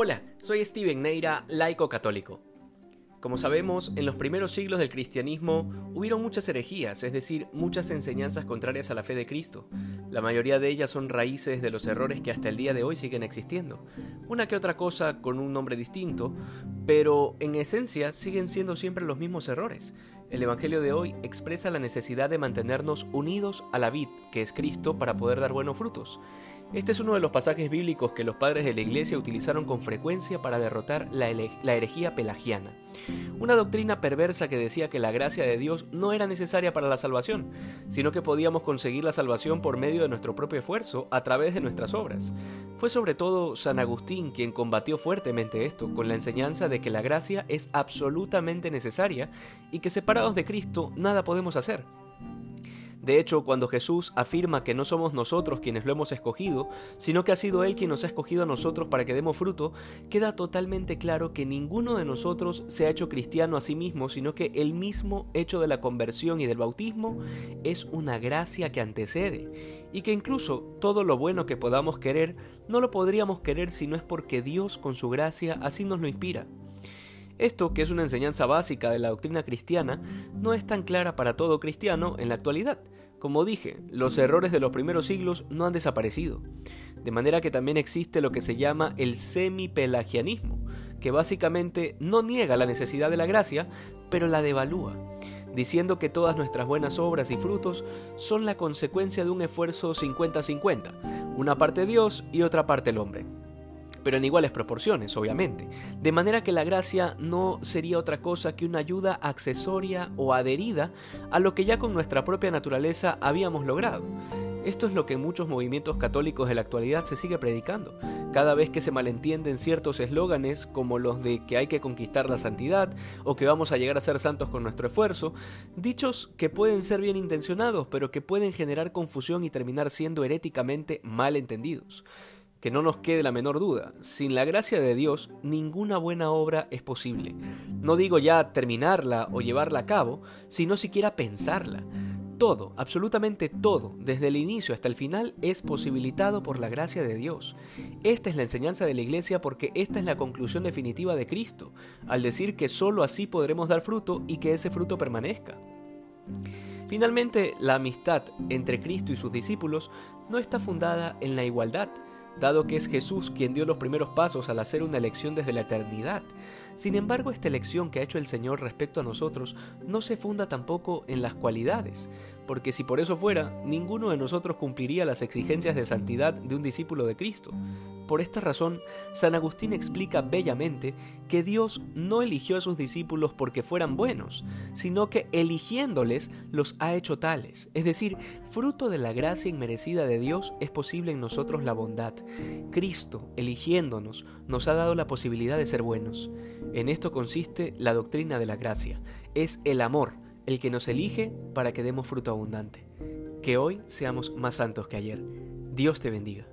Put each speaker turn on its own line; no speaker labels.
Hola, soy Steven Neira, laico católico. Como sabemos, en los primeros siglos del cristianismo hubieron muchas herejías, es decir, muchas enseñanzas contrarias a la fe de Cristo. La mayoría de ellas son raíces de los errores que hasta el día de hoy siguen existiendo. Una que otra cosa con un nombre distinto, pero en esencia siguen siendo siempre los mismos errores. El Evangelio de hoy expresa la necesidad de mantenernos unidos a la vid, que es Cristo, para poder dar buenos frutos. Este es uno de los pasajes bíblicos que los padres de la Iglesia utilizaron con frecuencia para derrotar la, herejía pelagiana, una doctrina perversa que decía que la gracia de Dios no era necesaria para la salvación, sino que podíamos conseguir la salvación por medio de nuestro propio esfuerzo a través de nuestras obras. Fue sobre todo San Agustín quien combatió fuertemente esto, con la enseñanza de que la gracia es absolutamente necesaria y que separados de Cristo nada podemos hacer. De hecho, cuando Jesús afirma que no somos nosotros quienes lo hemos escogido, sino que ha sido Él quien nos ha escogido a nosotros para que demos fruto, queda totalmente claro que ninguno de nosotros se ha hecho cristiano a sí mismo, sino que el mismo hecho de la conversión y del bautismo es una gracia que antecede, y que incluso todo lo bueno que podamos querer, no lo podríamos querer si no es porque Dios con su gracia así nos lo inspira. Esto, que es una enseñanza básica de la doctrina cristiana, no es tan clara para todo cristiano en la actualidad. Como dije, los errores de los primeros siglos no han desaparecido. De manera que también existe lo que se llama el semipelagianismo, que básicamente no niega la necesidad de la gracia, pero la devalúa, diciendo que todas nuestras buenas obras y frutos son la consecuencia de un esfuerzo 50-50, una parte Dios y otra parte el hombre pero en iguales proporciones, obviamente. De manera que la gracia no sería otra cosa que una ayuda accesoria o adherida a lo que ya con nuestra propia naturaleza habíamos logrado. Esto es lo que en muchos movimientos católicos de la actualidad se sigue predicando. Cada vez que se malentienden ciertos eslóganes como los de que hay que conquistar la santidad o que vamos a llegar a ser santos con nuestro esfuerzo, dichos que pueden ser bien intencionados pero que pueden generar confusión y terminar siendo heréticamente mal entendidos que no nos quede la menor duda, sin la gracia de Dios ninguna buena obra es posible. No digo ya terminarla o llevarla a cabo, sino siquiera pensarla. Todo, absolutamente todo, desde el inicio hasta el final, es posibilitado por la gracia de Dios. Esta es la enseñanza de la Iglesia porque esta es la conclusión definitiva de Cristo, al decir que sólo así podremos dar fruto y que ese fruto permanezca. Finalmente, la amistad entre Cristo y sus discípulos no está fundada en la igualdad, dado que es Jesús quien dio los primeros pasos al hacer una elección desde la eternidad. Sin embargo, esta elección que ha hecho el Señor respecto a nosotros no se funda tampoco en las cualidades, porque si por eso fuera, ninguno de nosotros cumpliría las exigencias de santidad de un discípulo de Cristo. Por esta razón, San Agustín explica bellamente que Dios no eligió a sus discípulos porque fueran buenos, sino que eligiéndoles los ha hecho tales. Es decir, fruto de la gracia inmerecida de Dios es posible en nosotros la bondad. Cristo, eligiéndonos, nos ha dado la posibilidad de ser buenos. En esto consiste la doctrina de la gracia. Es el amor el que nos elige para que demos fruto abundante. Que hoy seamos más santos que ayer. Dios te bendiga.